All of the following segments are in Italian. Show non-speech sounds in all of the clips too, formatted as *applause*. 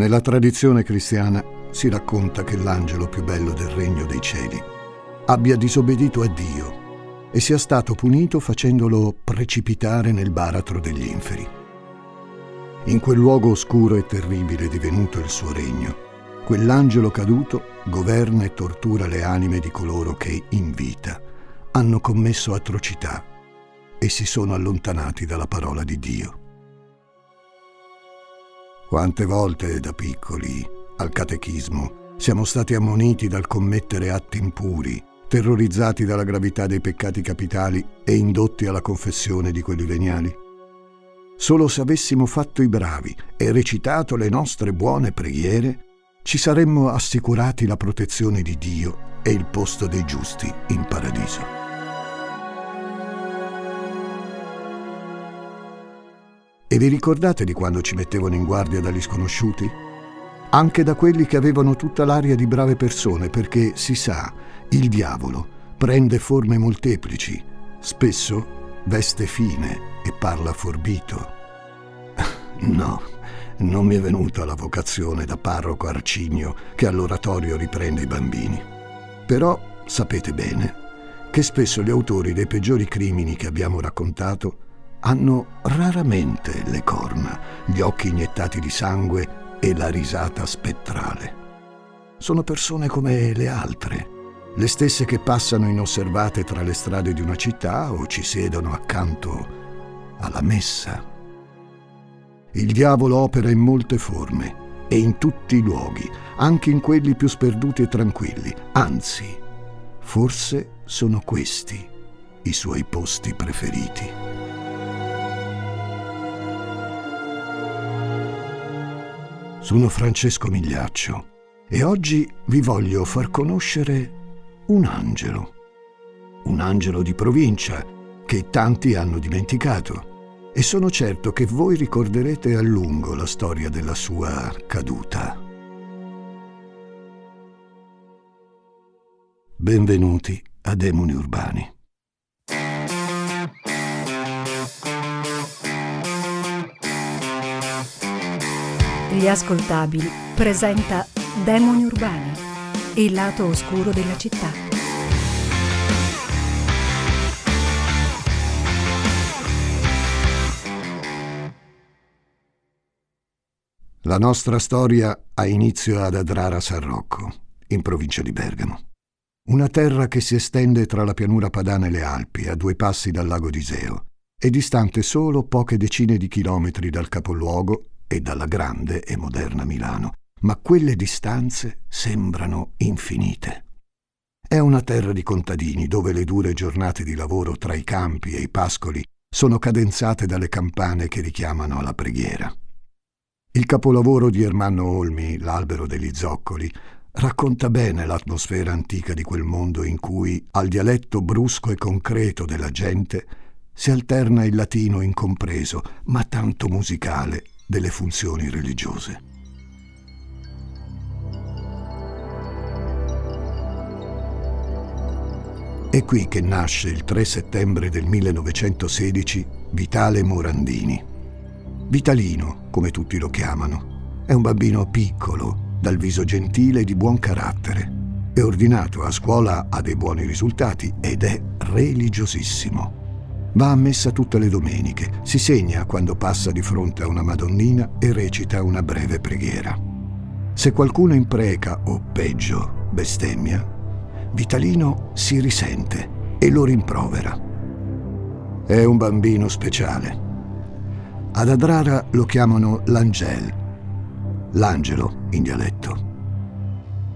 Nella tradizione cristiana si racconta che l'angelo più bello del regno dei cieli abbia disobbedito a Dio e sia stato punito facendolo precipitare nel baratro degli inferi. In quel luogo oscuro e terribile divenuto il suo regno, quell'angelo caduto governa e tortura le anime di coloro che, in vita, hanno commesso atrocità e si sono allontanati dalla parola di Dio. Quante volte da piccoli, al catechismo, siamo stati ammoniti dal commettere atti impuri, terrorizzati dalla gravità dei peccati capitali e indotti alla confessione di quelli veniali? Solo se avessimo fatto i bravi e recitato le nostre buone preghiere, ci saremmo assicurati la protezione di Dio e il posto dei giusti in paradiso. E vi ricordate di quando ci mettevano in guardia dagli sconosciuti? Anche da quelli che avevano tutta l'aria di brave persone, perché si sa, il diavolo prende forme molteplici, spesso veste fine e parla forbito. *laughs* No, non mi è venuta la vocazione da parroco arcigno che all'oratorio riprende i bambini. Però sapete bene che spesso gli autori dei peggiori crimini che abbiamo raccontato hanno raramente le corna, gli occhi iniettati di sangue e la risata spettrale. Sono persone come le altre, le stesse che passano inosservate tra le strade di una città o ci siedono accanto alla messa. Il diavolo opera in molte forme e in tutti i luoghi, anche in quelli più sperduti e tranquilli. Anzi, forse sono questi i suoi posti preferiti. Sono Francesco Migliaccio e oggi vi voglio far conoscere un angelo. Un angelo di provincia che tanti hanno dimenticato e sono certo che voi ricorderete a lungo la storia della sua caduta. Benvenuti a Demoni Urbani. Gli ascoltabili presenta Demoni Urbani, il lato oscuro della città. La nostra storia ha inizio ad Adrara San Rocco, in provincia di Bergamo. Una terra che si estende tra la pianura padana e le Alpi, a due passi dal lago di Iseo, e distante solo poche decine di chilometri dal capoluogo e dalla grande e moderna Milano, ma quelle distanze sembrano infinite. È una terra di contadini dove le dure giornate di lavoro tra i campi e i pascoli sono cadenzate dalle campane che richiamano alla preghiera. Il capolavoro di Ermanno Olmi, L'albero degli zoccoli, racconta bene l'atmosfera antica di quel mondo in cui, al dialetto brusco e concreto della gente, si alterna il latino incompreso, ma tanto musicale delle funzioni religiose. È qui che nasce il 3 settembre del 1916 Vitale Morandini. Vitalino, come tutti lo chiamano, è un bambino piccolo, dal viso gentile e di buon carattere. È ordinato a scuola, ha dei buoni risultati ed è religiosissimo. Va a messa tutte le domeniche, si segna quando passa di fronte a una Madonnina e recita una breve preghiera. Se qualcuno impreca o peggio bestemmia, Vitalino si risente e lo rimprovera. È un bambino speciale. Ad Adrara lo chiamano l'Angel, l'angelo in dialetto.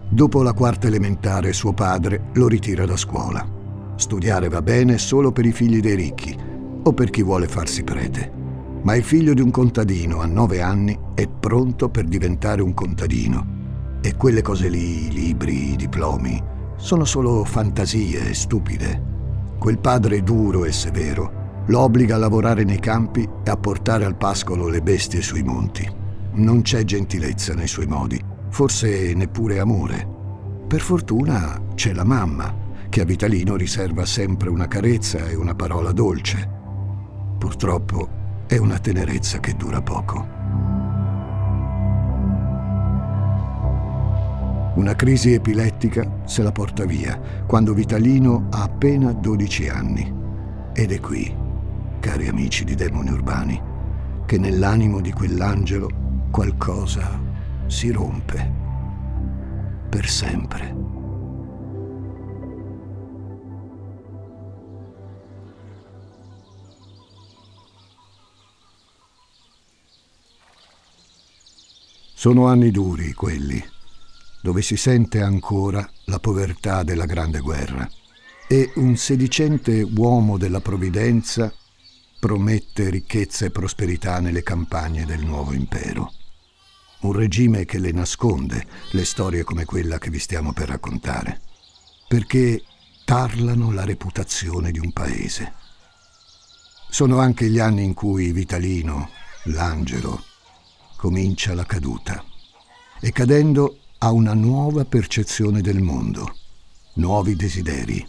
Dopo la quarta elementare suo padre lo ritira da scuola. Studiare va bene solo per i figli dei ricchi o per chi vuole farsi prete. Ma il figlio di un contadino a nove anni è pronto per diventare un contadino. E quelle cose lì, i libri, i diplomi, sono solo fantasie stupide. Quel padre duro e severo lo obbliga a lavorare nei campi e a portare al pascolo le bestie sui monti. Non c'è gentilezza nei suoi modi, forse neppure amore. Per fortuna c'è la mamma che a Vitalino riserva sempre una carezza e una parola dolce. Purtroppo è una tenerezza che dura poco. Una crisi epilettica se la porta via quando Vitalino ha appena 12 anni. Ed è qui, cari amici di demoni urbani, che nell'animo di quell'angelo qualcosa si rompe per sempre. Sono anni duri quelli, dove si sente ancora la povertà della Grande Guerra e un sedicente uomo della provvidenza promette ricchezza e prosperità nelle campagne del nuovo impero. Un regime che le nasconde le storie come quella che vi stiamo per raccontare, perché tarlano la reputazione di un paese. Sono anche gli anni in cui Vitalino, l'angelo, comincia la caduta e cadendo ha una nuova percezione del mondo, nuovi desideri.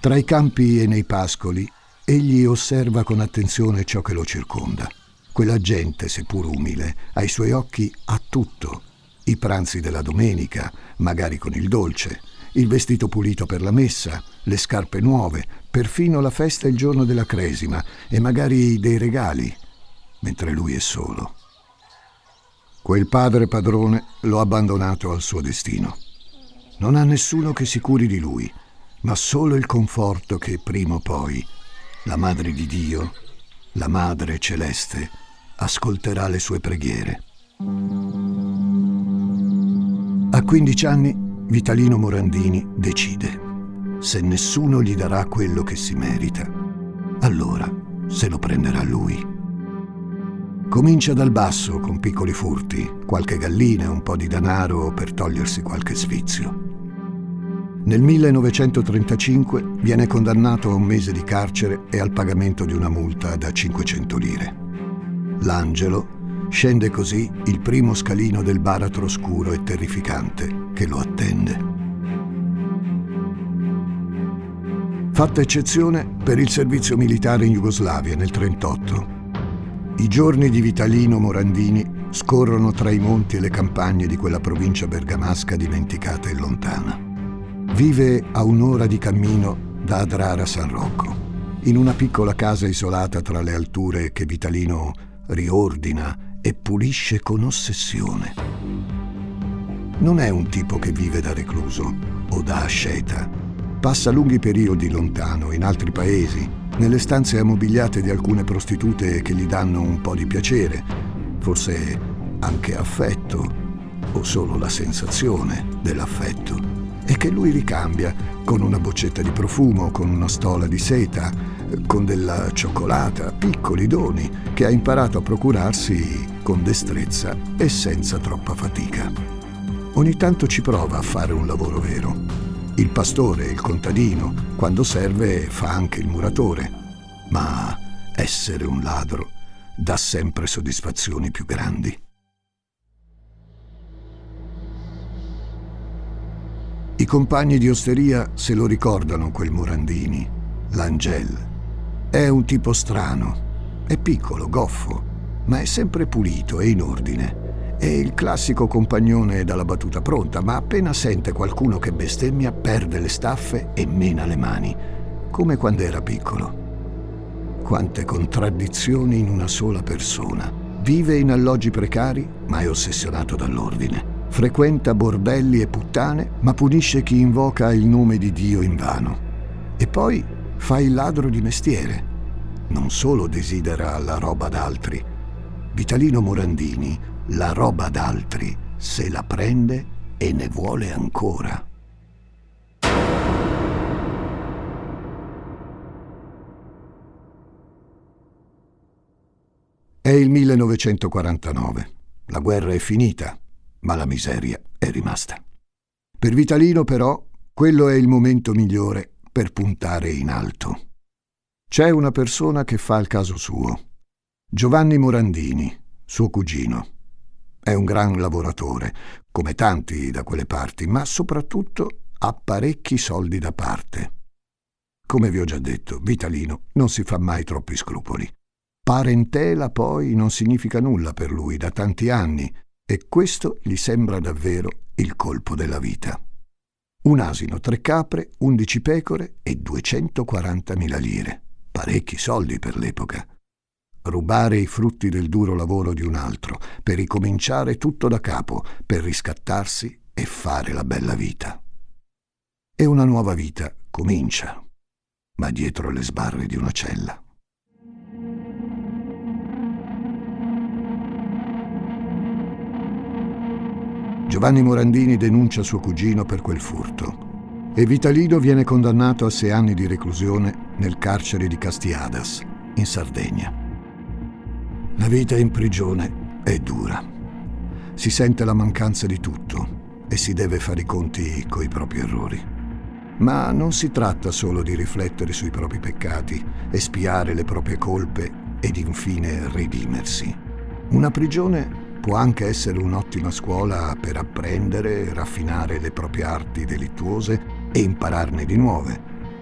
Tra i campi e nei pascoli egli osserva con attenzione ciò che lo circonda. Quella gente, seppur umile, ai suoi occhi ha tutto. I pranzi della domenica, magari con il dolce, il vestito pulito per la messa, le scarpe nuove, perfino la festa il giorno della cresima e magari dei regali, mentre lui è solo. Quel padre padrone l'ho abbandonato al suo destino. Non ha nessuno che si curi di lui, ma solo il conforto che prima o poi la Madre di Dio, la Madre Celeste, ascolterà le sue preghiere. A 15 anni Vitalino Morandini decide. Se nessuno gli darà quello che si merita, allora se lo prenderà lui. Comincia dal basso con piccoli furti, qualche gallina un po' di denaro per togliersi qualche sfizio. Nel 1935 viene condannato a un mese di carcere e al pagamento di una multa da 500 lire. L'angelo scende così il primo scalino del baratro scuro e terrificante che lo attende. Fatta eccezione per il servizio militare in Jugoslavia nel 1938 i giorni di Vitalino Morandini scorrono tra i monti e le campagne di quella provincia bergamasca dimenticata e lontana. Vive a un'ora di cammino da Adrara San Rocco, in una piccola casa isolata tra le alture che Vitalino riordina e pulisce con ossessione. Non è un tipo che vive da recluso o da asceta. Passa lunghi periodi lontano, in altri paesi, nelle stanze ammobiliate di alcune prostitute che gli danno un po' di piacere, forse anche affetto, o solo la sensazione dell'affetto, e che lui ricambia con una boccetta di profumo, con una stola di seta, con della cioccolata, piccoli doni che ha imparato a procurarsi con destrezza e senza troppa fatica. Ogni tanto ci prova a fare un lavoro vero il pastore, il contadino, quando serve fa anche il muratore, ma essere un ladro dà sempre soddisfazioni più grandi. I compagni di osteria se lo ricordano quel Morandini, l'Angel. È un tipo strano, è piccolo, goffo, ma è sempre pulito e in ordine è il classico compagnone dalla battuta pronta, ma appena sente qualcuno che bestemmia perde le staffe e mena le mani, come quando era piccolo. Quante contraddizioni in una sola persona. Vive in alloggi precari, ma è ossessionato dall'ordine. Frequenta bordelli e puttane, ma punisce chi invoca il nome di Dio in vano. E poi fa il ladro di mestiere. Non solo desidera la roba d'altri. Vitalino Morandini la roba d'altri se la prende e ne vuole ancora. È il 1949. La guerra è finita, ma la miseria è rimasta. Per Vitalino, però, quello è il momento migliore per puntare in alto. C'è una persona che fa il caso suo. Giovanni Morandini, suo cugino. È un gran lavoratore, come tanti da quelle parti, ma soprattutto ha parecchi soldi da parte. Come vi ho già detto, Vitalino non si fa mai troppi scrupoli. Parentela poi non significa nulla per lui da tanti anni e questo gli sembra davvero il colpo della vita. Un asino, tre capre, undici pecore e 240.000 lire. Parecchi soldi per l'epoca. Rubare i frutti del duro lavoro di un altro, per ricominciare tutto da capo, per riscattarsi e fare la bella vita. E una nuova vita comincia, ma dietro le sbarre di una cella. Giovanni Morandini denuncia suo cugino per quel furto e Vitalino viene condannato a sei anni di reclusione nel carcere di Castiadas, in Sardegna. La vita in prigione è dura. Si sente la mancanza di tutto e si deve fare i conti coi propri errori. Ma non si tratta solo di riflettere sui propri peccati, espiare le proprie colpe ed infine redimersi. Una prigione può anche essere un'ottima scuola per apprendere e raffinare le proprie arti delittuose e impararne di nuove.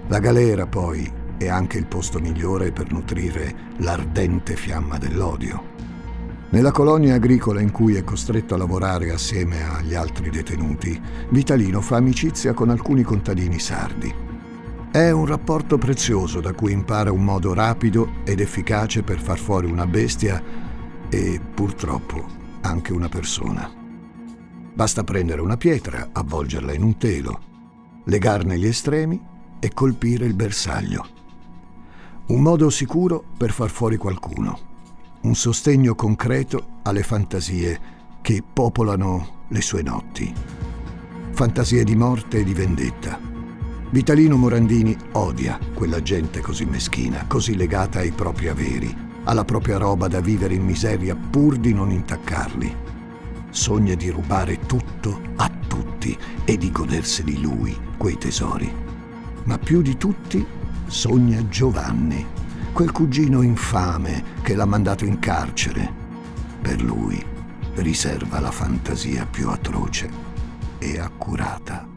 La galera, poi, è anche il posto migliore per nutrire l'ardente fiamma dell'odio. Nella colonia agricola in cui è costretto a lavorare assieme agli altri detenuti, Vitalino fa amicizia con alcuni contadini sardi. È un rapporto prezioso da cui impara un modo rapido ed efficace per far fuori una bestia e, purtroppo, anche una persona. Basta prendere una pietra, avvolgerla in un telo, legarne gli estremi e colpire il bersaglio. Un modo sicuro per far fuori qualcuno, un sostegno concreto alle fantasie che popolano le sue notti. Fantasie di morte e di vendetta. Vitalino Morandini odia quella gente così meschina, così legata ai propri averi, alla propria roba da vivere in miseria pur di non intaccarli. Sogna di rubare tutto a tutti e di goderseli lui, quei tesori. Ma più di tutti sogna Giovanni, quel cugino infame che l'ha mandato in carcere. Per lui riserva la fantasia più atroce e accurata.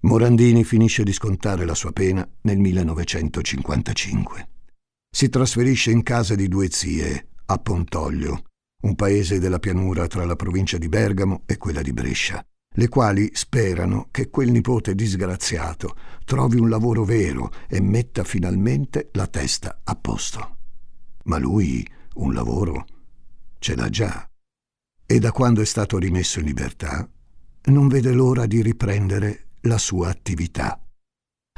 Morandini finisce di scontare la sua pena nel 1955. Si trasferisce in casa di due zie, a Pontoglio, un paese della pianura tra la provincia di Bergamo e quella di Brescia, le quali sperano che quel nipote disgraziato trovi un lavoro vero e metta finalmente la testa a posto. Ma lui un lavoro ce l'ha già e da quando è stato rimesso in libertà non vede l'ora di riprendere la sua attività.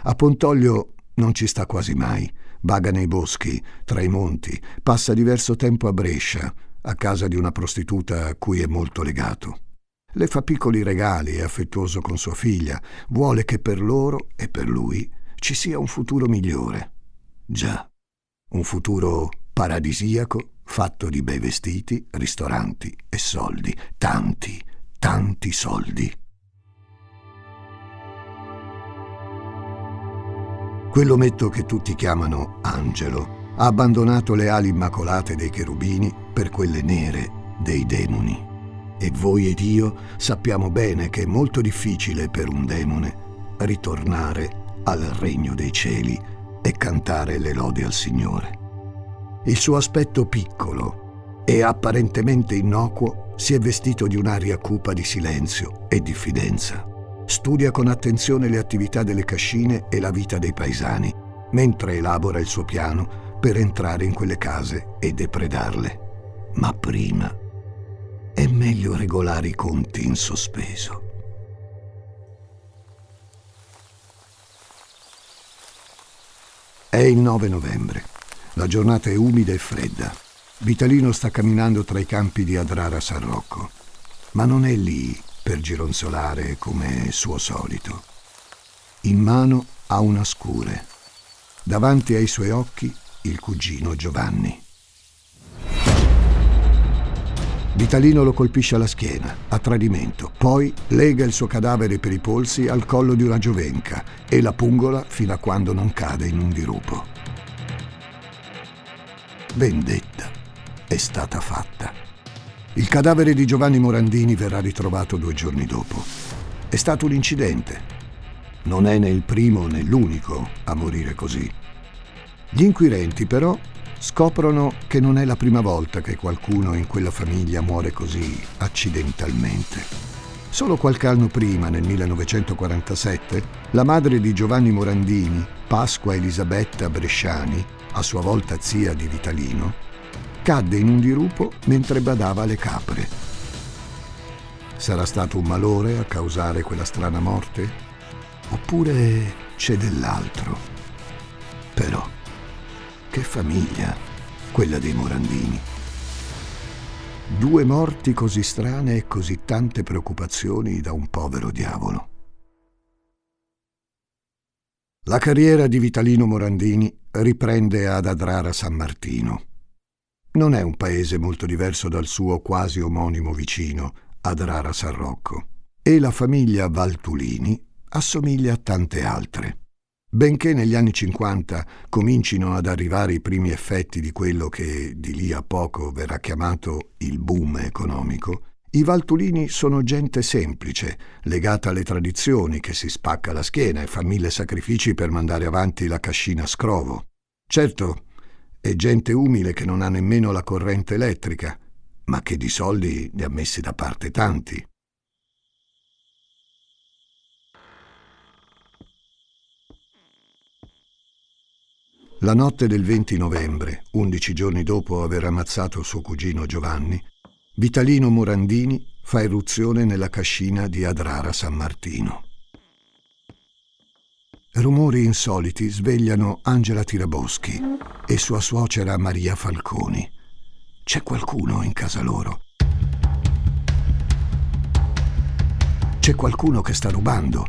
A Pontoglio non ci sta quasi mai, vaga nei boschi, tra i monti, passa diverso tempo a Brescia, a casa di una prostituta a cui è molto legato. Le fa piccoli regali, è affettuoso con sua figlia, vuole che per loro e per lui ci sia un futuro migliore. Già, un futuro paradisiaco fatto di bei vestiti, ristoranti e soldi, tanti, tanti soldi. Quell'ometto che tutti chiamano angelo ha abbandonato le ali immacolate dei cherubini per quelle nere dei demoni. E voi ed io sappiamo bene che è molto difficile per un demone ritornare al regno dei cieli e cantare le lodi al Signore. Il suo aspetto piccolo e apparentemente innocuo si è vestito di un'aria cupa di silenzio e diffidenza studia con attenzione le attività delle cascine e la vita dei paesani, mentre elabora il suo piano per entrare in quelle case e depredarle. Ma prima è meglio regolare i conti in sospeso. È il 9 novembre. La giornata è umida e fredda. Vitalino sta camminando tra i campi di Adrara San Rocco. Ma non è lì per gironzolare come suo solito. In mano ha una scure. Davanti ai suoi occhi il cugino Giovanni. Vitalino lo colpisce alla schiena, a tradimento, poi lega il suo cadavere per i polsi al collo di una giovenca e la pungola fino a quando non cade in un dirupo. Vendetta è stata fatta. Il cadavere di Giovanni Morandini verrà ritrovato due giorni dopo. È stato un incidente. Non è né il primo né l'unico a morire così. Gli inquirenti però scoprono che non è la prima volta che qualcuno in quella famiglia muore così accidentalmente. Solo qualche anno prima, nel 1947, la madre di Giovanni Morandini, Pasqua Elisabetta Bresciani, a sua volta zia di Vitalino, cadde in un dirupo mentre badava alle capre. Sarà stato un malore a causare quella strana morte? Oppure c'è dell'altro? Famiglia, quella dei Morandini. Due morti così strane e così tante preoccupazioni da un povero diavolo. La carriera di Vitalino Morandini riprende ad Adrara San Martino. Non è un paese molto diverso dal suo quasi omonimo vicino, Adrara San Rocco, e la famiglia Valtulini assomiglia a tante altre. Benché negli anni 50 comincino ad arrivare i primi effetti di quello che di lì a poco verrà chiamato il boom economico, i Valtulini sono gente semplice, legata alle tradizioni, che si spacca la schiena e fa mille sacrifici per mandare avanti la cascina scrovo. Certo, è gente umile che non ha nemmeno la corrente elettrica, ma che di soldi ne ha messi da parte tanti. La notte del 20 novembre, undici giorni dopo aver ammazzato suo cugino Giovanni, Vitalino Morandini fa irruzione nella cascina di Adrara San Martino. Rumori insoliti svegliano Angela Tiraboschi e sua suocera Maria Falconi. C'è qualcuno in casa loro. C'è qualcuno che sta rubando.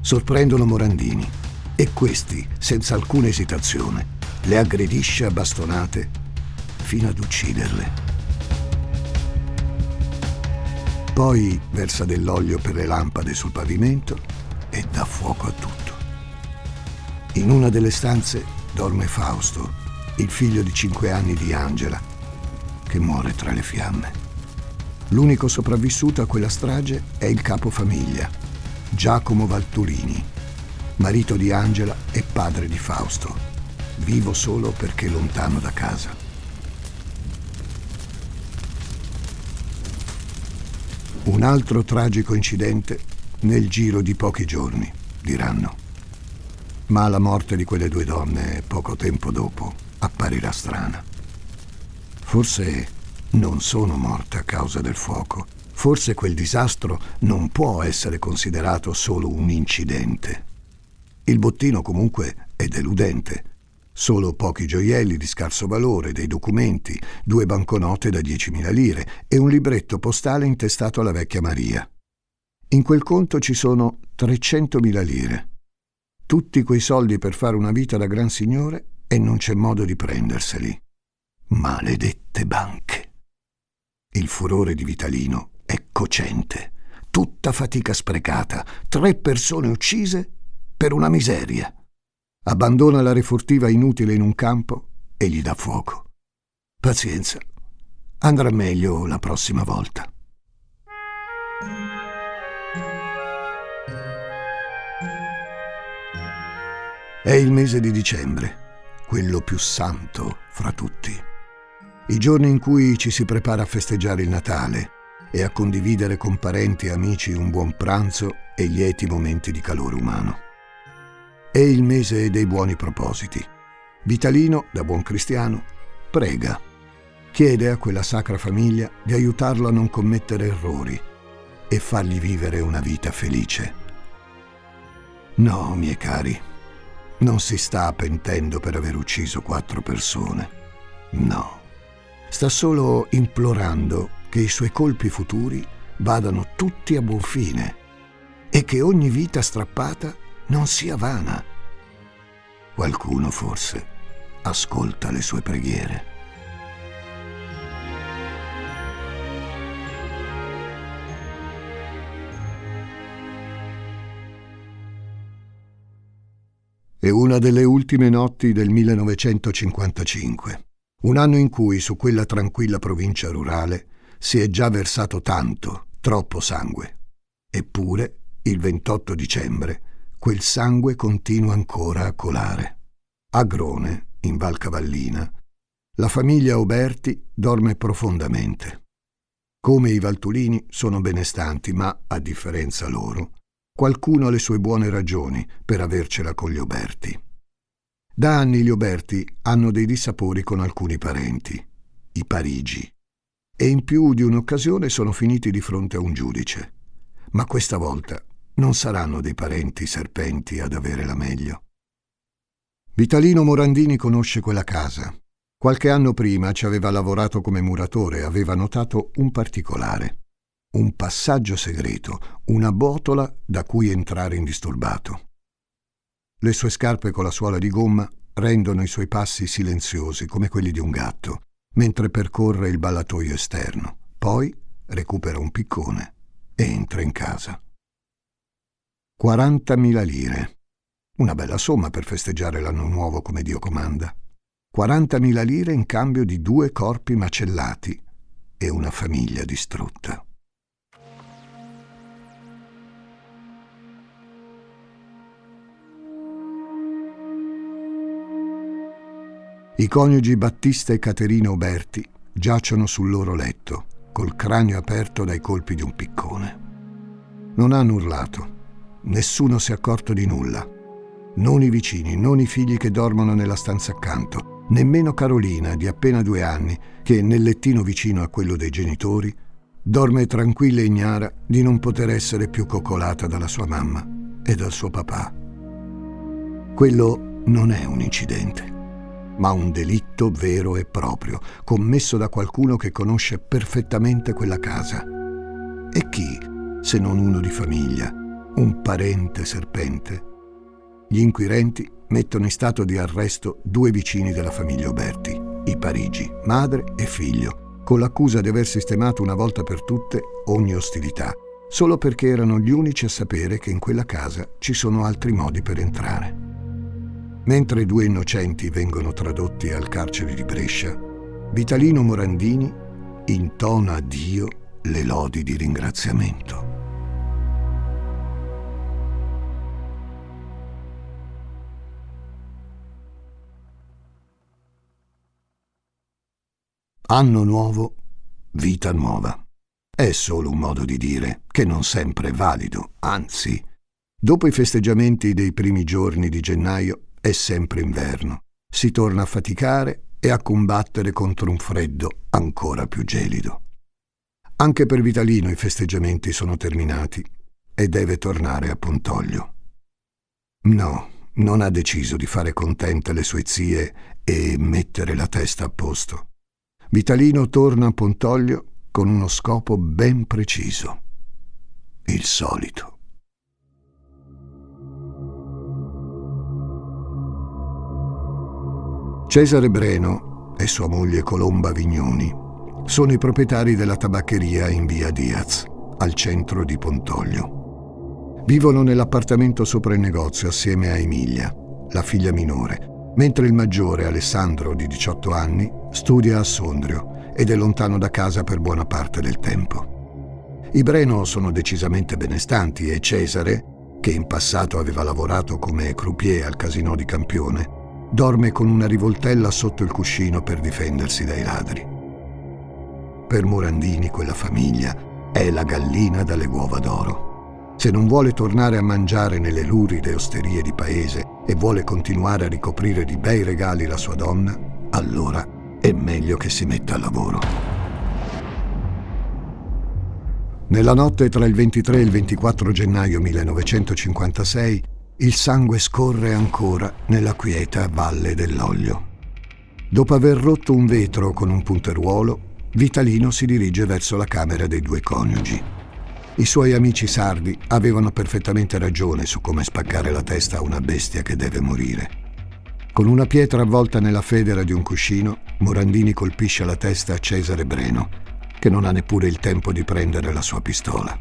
Sorprendono Morandini e questi, senza alcuna esitazione, le aggredisce a bastonate fino ad ucciderle. Poi versa dell'olio per le lampade sul pavimento e dà fuoco a tutto. In una delle stanze dorme Fausto, il figlio di cinque anni di Angela, che muore tra le fiamme. L'unico sopravvissuto a quella strage è il capofamiglia, Giacomo Valturini, marito di Angela e padre di Fausto, vivo solo perché lontano da casa. Un altro tragico incidente nel giro di pochi giorni, diranno. Ma la morte di quelle due donne poco tempo dopo apparirà strana. Forse non sono morte a causa del fuoco. Forse quel disastro non può essere considerato solo un incidente. Il bottino comunque è deludente. Solo pochi gioielli di scarso valore, dei documenti, due banconote da 10.000 lire e un libretto postale intestato alla vecchia Maria. In quel conto ci sono 300.000 lire. Tutti quei soldi per fare una vita da gran signore e non c'è modo di prenderseli. Maledette banche. Il furore di Vitalino è cocente. Tutta fatica sprecata, tre persone uccise per una miseria. Abbandona la refurtiva inutile in un campo e gli dà fuoco. Pazienza, andrà meglio la prossima volta. È il mese di dicembre, quello più santo fra tutti. I giorni in cui ci si prepara a festeggiare il Natale e a condividere con parenti e amici un buon pranzo e lieti momenti di calore umano. È il mese dei buoni propositi. Vitalino, da buon cristiano, prega. Chiede a quella sacra famiglia di aiutarlo a non commettere errori e fargli vivere una vita felice. No, miei cari, non si sta pentendo per aver ucciso quattro persone. No. Sta solo implorando che i suoi colpi futuri vadano tutti a buon fine e che ogni vita strappata non sia vana. Qualcuno forse ascolta le sue preghiere. È una delle ultime notti del 1955, un anno in cui su quella tranquilla provincia rurale si è già versato tanto, troppo sangue. Eppure, il 28 dicembre, quel sangue continua ancora a colare. A Grone, in Val Cavallina, La famiglia Oberti dorme profondamente. Come i Valtulini sono benestanti, ma, a differenza loro, qualcuno ha le sue buone ragioni per avercela con gli Oberti. Da anni gli Oberti hanno dei dissapori con alcuni parenti, i Parigi, e in più di un'occasione sono finiti di fronte a un giudice. Ma questa volta non saranno dei parenti serpenti ad avere la meglio. Vitalino Morandini conosce quella casa. Qualche anno prima ci aveva lavorato come muratore e aveva notato un particolare. Un passaggio segreto, una botola da cui entrare indisturbato. Le sue scarpe con la suola di gomma rendono i suoi passi silenziosi come quelli di un gatto, mentre percorre il ballatoio esterno. Poi recupera un piccone e entra in casa. 40.000 lire. Una bella somma per festeggiare l'anno nuovo come Dio comanda. 40.000 lire in cambio di due corpi macellati e una famiglia distrutta. I coniugi Battista e Caterina Oberti giacciono sul loro letto, col cranio aperto dai colpi di un piccone. Non hanno urlato, nessuno si è accorto di nulla non i vicini, non i figli che dormono nella stanza accanto, nemmeno Carolina, di appena due anni, che nel lettino vicino a quello dei genitori, dorme tranquilla e ignara di non poter essere più coccolata dalla sua mamma e dal suo papà. Quello non è un incidente, ma un delitto vero e proprio, commesso da qualcuno che conosce perfettamente quella casa. E chi, se non uno di famiglia, un parente serpente? Gli inquirenti mettono in stato di arresto due vicini della famiglia Oberti, i Parigi, madre e figlio, con l'accusa di aver sistemato una volta per tutte ogni ostilità, solo perché erano gli unici a sapere che in quella casa ci sono altri modi per entrare. Mentre i due innocenti vengono tradotti al carcere di Brescia, Vitalino Morandini intona a Dio le lodi di ringraziamento. Anno nuovo, vita nuova. È solo un modo di dire che non sempre è valido, anzi, dopo i festeggiamenti dei primi giorni di gennaio è sempre inverno. Si torna a faticare e a combattere contro un freddo ancora più gelido. Anche per Vitalino i festeggiamenti sono terminati e deve tornare a Pontoglio. No, non ha deciso di fare contente le sue zie e mettere la testa a posto. Vitalino torna a Pontoglio con uno scopo ben preciso. Il solito. Cesare Breno e sua moglie Colomba Vignoni sono i proprietari della tabaccheria in via Diaz, al centro di Pontoglio. Vivono nell'appartamento sopra il negozio assieme a Emilia, la figlia minore, mentre il maggiore, Alessandro, di 18 anni, studia a Sondrio ed è lontano da casa per buona parte del tempo. I Breno sono decisamente benestanti e Cesare, che in passato aveva lavorato come croupier al casino di Campione, dorme con una rivoltella sotto il cuscino per difendersi dai ladri. Per Morandini quella famiglia è la gallina dalle uova d'oro. Se non vuole tornare a mangiare nelle luride osterie di paese e vuole continuare a ricoprire di bei regali la sua donna, allora è meglio che si metta al lavoro. Nella notte tra il 23 e il 24 gennaio 1956 il sangue scorre ancora nella quieta valle dell'Oglio. Dopo aver rotto un vetro con un punteruolo, Vitalino si dirige verso la camera dei due coniugi. I suoi amici sardi avevano perfettamente ragione su come spaccare la testa a una bestia che deve morire. Con una pietra avvolta nella federa di un cuscino, Morandini colpisce la testa a Cesare Breno, che non ha neppure il tempo di prendere la sua pistola.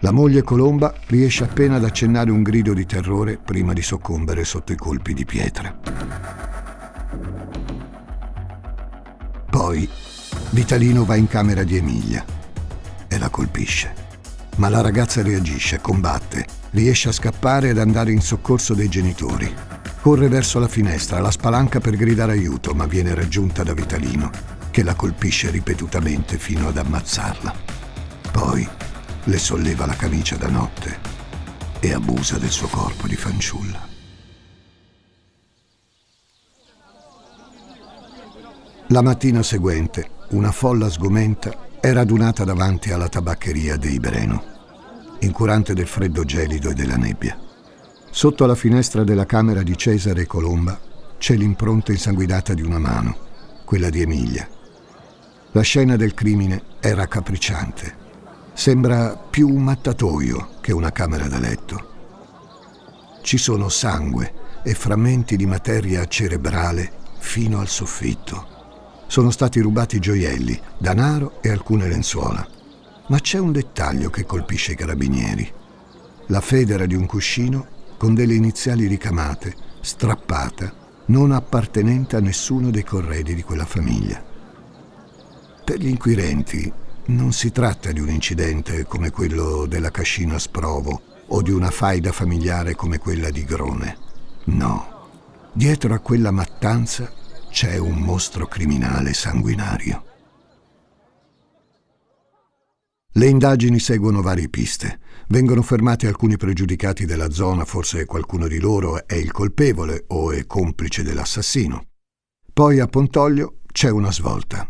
La moglie Colomba riesce appena ad accennare un grido di terrore prima di soccombere sotto i colpi di pietra. Poi Vitalino va in camera di Emilia e la colpisce ma la ragazza reagisce, combatte, riesce a scappare ed andare in soccorso dei genitori. Corre verso la finestra, la spalanca per gridare aiuto, ma viene raggiunta da Vitalino, che la colpisce ripetutamente fino ad ammazzarla. Poi le solleva la camicia da notte e abusa del suo corpo di fanciulla. La mattina seguente, una folla sgomenta è radunata davanti alla tabaccheria dei Breno, incurante del freddo gelido e della nebbia. Sotto alla finestra della camera di Cesare Colomba c'è l'impronta insanguinata di una mano, quella di Emilia. La scena del crimine è raccapricciante. Sembra più un mattatoio che una camera da letto. Ci sono sangue e frammenti di materia cerebrale fino al soffitto. Sono stati rubati gioielli, danaro e alcune lenzuola. Ma c'è un dettaglio che colpisce i carabinieri. La federa di un cuscino con delle iniziali ricamate, strappata, non appartenente a nessuno dei corredi di quella famiglia. Per gli inquirenti non si tratta di un incidente come quello della cascina Sprovo o di una faida familiare come quella di Grone. No, dietro a quella mattanza c'è un mostro criminale sanguinario. Le indagini seguono varie piste. Vengono fermati alcuni pregiudicati della zona, forse qualcuno di loro è il colpevole o è complice dell'assassino. Poi a Pontoglio c'è una svolta.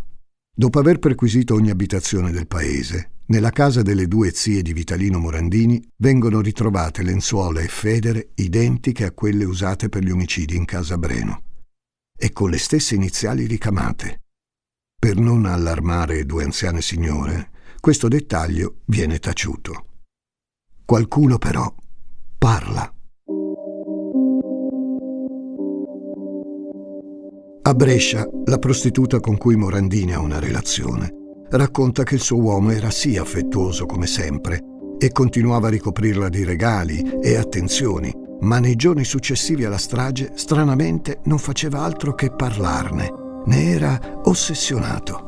Dopo aver perquisito ogni abitazione del paese, nella casa delle due zie di Vitalino Morandini vengono ritrovate lenzuola e federe identiche a quelle usate per gli omicidi in casa Breno e con le stesse iniziali ricamate. Per non allarmare due anziane signore, questo dettaglio viene taciuto. Qualcuno però parla. A Brescia, la prostituta con cui Morandini ha una relazione racconta che il suo uomo era sì affettuoso come sempre e continuava a ricoprirla di regali e attenzioni, ma nei giorni successivi alla strage stranamente non faceva altro che parlarne, ne era ossessionato.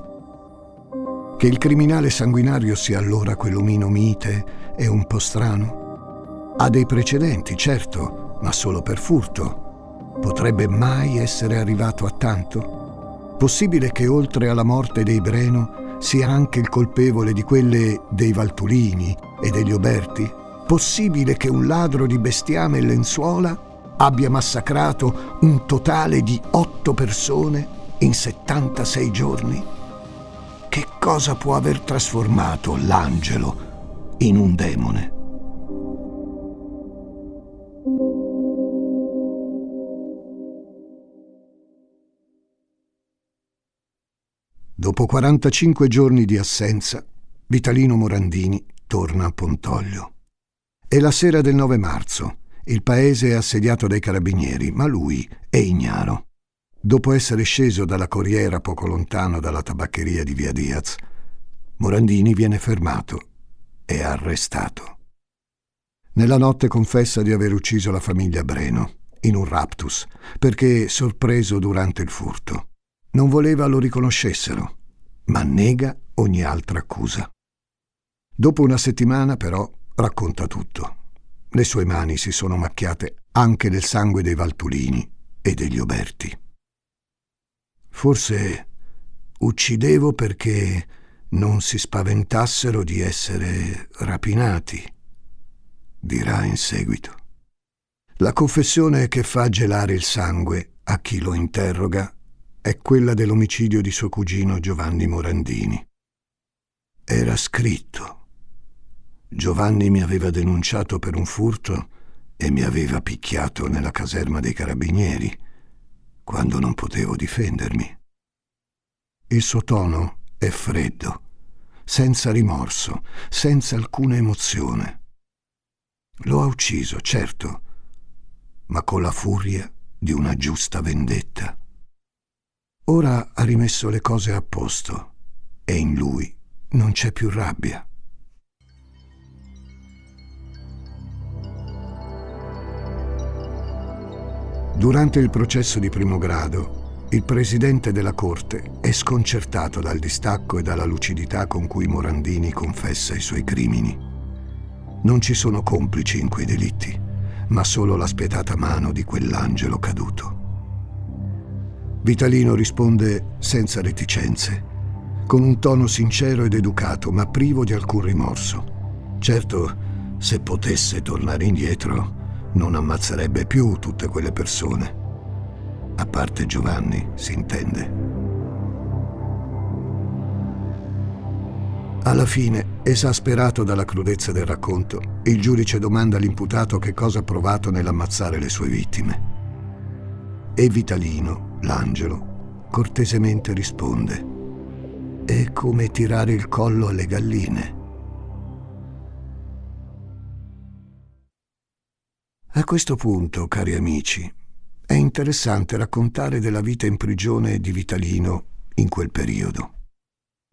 Che il criminale sanguinario sia allora quell'omino mite è un po' strano. Ha dei precedenti, certo, ma solo per furto. Potrebbe mai essere arrivato a tanto? Possibile che oltre alla morte dei Breno sia anche il colpevole di quelle dei Valtulini e degli Oberti? Possibile che un ladro di bestiame e lenzuola abbia massacrato un totale di otto persone in 76 giorni? Che cosa può aver trasformato l'angelo in un demone? Dopo 45 giorni di assenza, Vitalino Morandini torna a Pontoglio. È la sera del 9 marzo. Il paese è assediato dai carabinieri, ma lui è ignaro. Dopo essere sceso dalla corriera poco lontano dalla tabaccheria di Via Diaz, Morandini viene fermato e arrestato. Nella notte confessa di aver ucciso la famiglia Breno, in un raptus, perché sorpreso durante il furto. Non voleva lo riconoscessero, ma nega ogni altra accusa. Dopo una settimana, però, racconta tutto. Le sue mani si sono macchiate anche del sangue dei Valtulini e degli Oberti. Forse uccidevo perché non si spaventassero di essere rapinati, dirà in seguito. La confessione che fa gelare il sangue a chi lo interroga è quella dell'omicidio di suo cugino Giovanni Morandini. Era scritto. Giovanni mi aveva denunciato per un furto e mi aveva picchiato nella caserma dei carabinieri quando non potevo difendermi. Il suo tono è freddo, senza rimorso, senza alcuna emozione. Lo ha ucciso, certo, ma con la furia di una giusta vendetta. Ora ha rimesso le cose a posto e in lui non c'è più rabbia. Durante il processo di primo grado, il presidente della Corte è sconcertato dal distacco e dalla lucidità con cui Morandini confessa i suoi crimini. Non ci sono complici in quei delitti. ma solo la spietata mano di quell'angelo caduto. Vitalino risponde senza reticenze, con un tono sincero ed educato, ma privo di alcun rimorso. Certo, se potesse tornare indietro, non ammazzerebbe più tutte quelle persone. A parte Giovanni, si intende. Alla fine, esasperato dalla crudezza del racconto, il giudice domanda all'imputato che cosa ha provato nell'ammazzare le sue vittime. E Vitalino, l'angelo, cortesemente risponde: È come tirare il collo alle galline. A questo punto, cari amici, è interessante raccontare della vita in prigione di Vitalino in quel periodo.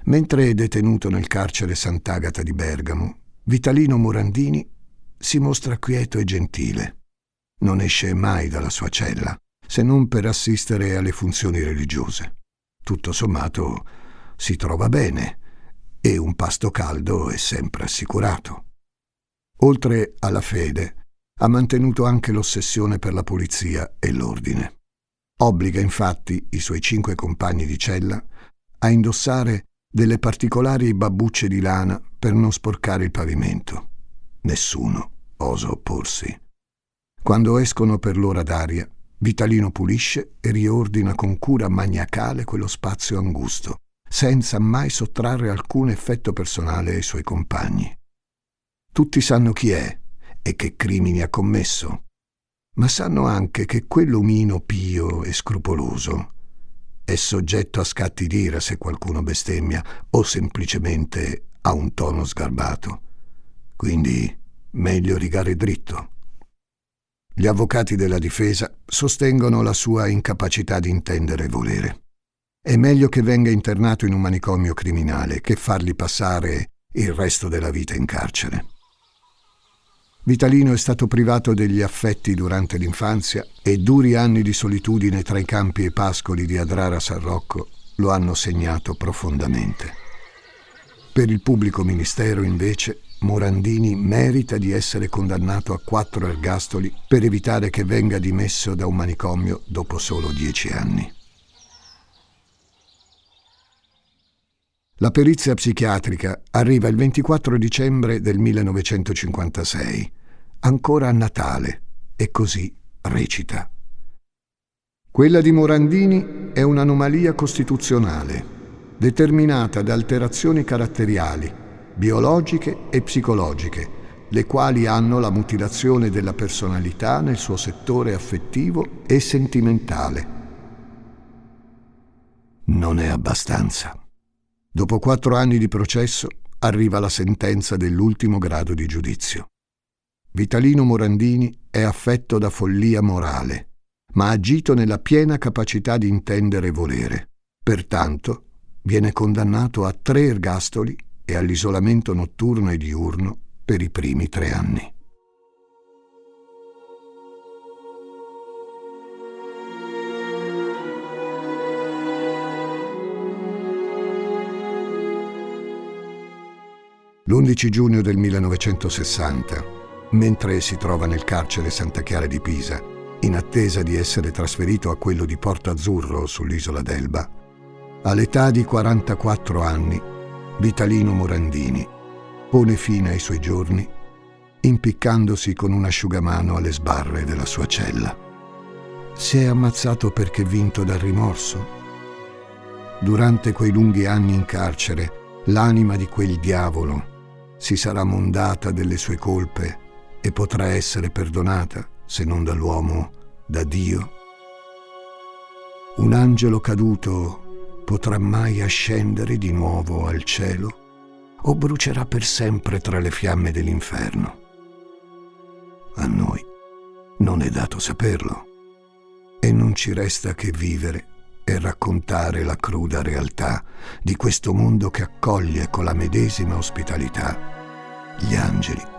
Mentre è detenuto nel carcere Sant'Agata di Bergamo, Vitalino Morandini si mostra quieto e gentile. Non esce mai dalla sua cella, se non per assistere alle funzioni religiose. Tutto sommato si trova bene e un pasto caldo è sempre assicurato. Oltre alla fede, ha mantenuto anche l'ossessione per la pulizia e l'ordine. Obbliga infatti i suoi cinque compagni di cella a indossare delle particolari babbucce di lana per non sporcare il pavimento. Nessuno osa opporsi. Quando escono per l'ora d'aria, Vitalino pulisce e riordina con cura maniacale quello spazio angusto, senza mai sottrarre alcun effetto personale ai suoi compagni. Tutti sanno chi è e che crimini ha commesso, ma sanno anche che quell'omino pio e scrupoloso è soggetto a scatti d'ira se qualcuno bestemmia o semplicemente ha un tono sgarbato. Quindi meglio rigare dritto. Gli avvocati della difesa sostengono la sua incapacità di intendere e volere. È meglio che venga internato in un manicomio criminale che fargli passare il resto della vita in carcere. Vitalino è stato privato degli affetti durante l'infanzia e duri anni di solitudine tra i campi e pascoli di Adrara San Rocco lo hanno segnato profondamente. Per il pubblico ministero, invece, Morandini merita di essere condannato a quattro ergastoli per evitare che venga dimesso da un manicomio dopo solo dieci anni. La perizia psichiatrica arriva il 24 dicembre del 1956 ancora a Natale, e così recita. Quella di Morandini è un'anomalia costituzionale, determinata da alterazioni caratteriali, biologiche e psicologiche, le quali hanno la mutilazione della personalità nel suo settore affettivo e sentimentale. Non è abbastanza. Dopo quattro anni di processo arriva la sentenza dell'ultimo grado di giudizio. Vitalino Morandini è affetto da follia morale, ma ha agito nella piena capacità di intendere e volere. Pertanto viene condannato a tre ergastoli e all'isolamento notturno e diurno per i primi tre anni. L'11 giugno del 1960 mentre si trova nel carcere Santa Chiara di Pisa, in attesa di essere trasferito a quello di Porto Azzurro sull'isola d'Elba, all'età di 44 anni, Vitalino Morandini pone fine ai suoi giorni impiccandosi con un asciugamano alle sbarre della sua cella. Si è ammazzato perché vinto dal rimorso. Durante quei lunghi anni in carcere, l'anima di quel diavolo si sarà mondata delle sue colpe e potrà essere perdonata, se non dall'uomo, da Dio. Un angelo caduto potrà mai ascendere di nuovo al cielo o brucerà per sempre tra le fiamme dell'inferno? A noi non è dato saperlo e non ci resta che vivere e raccontare la cruda realtà di questo mondo che accoglie con la medesima ospitalità gli angeli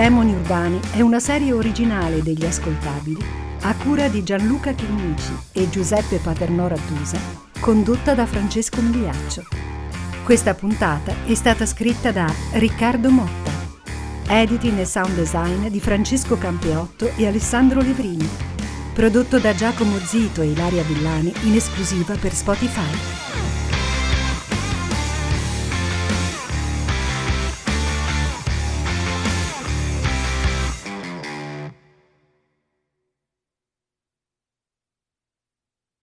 Demoni Urbani è una serie originale degli ascoltabili a cura di Gianluca Chinnici e Giuseppe Paternò Rattusa, condotta da Francesco Migliaccio. Questa puntata è stata scritta da Riccardo Motta, editing e sound design di Francesco Campeotto e Alessandro Livrini, prodotto da Giacomo Zito e Ilaria Villani in esclusiva per Spotify.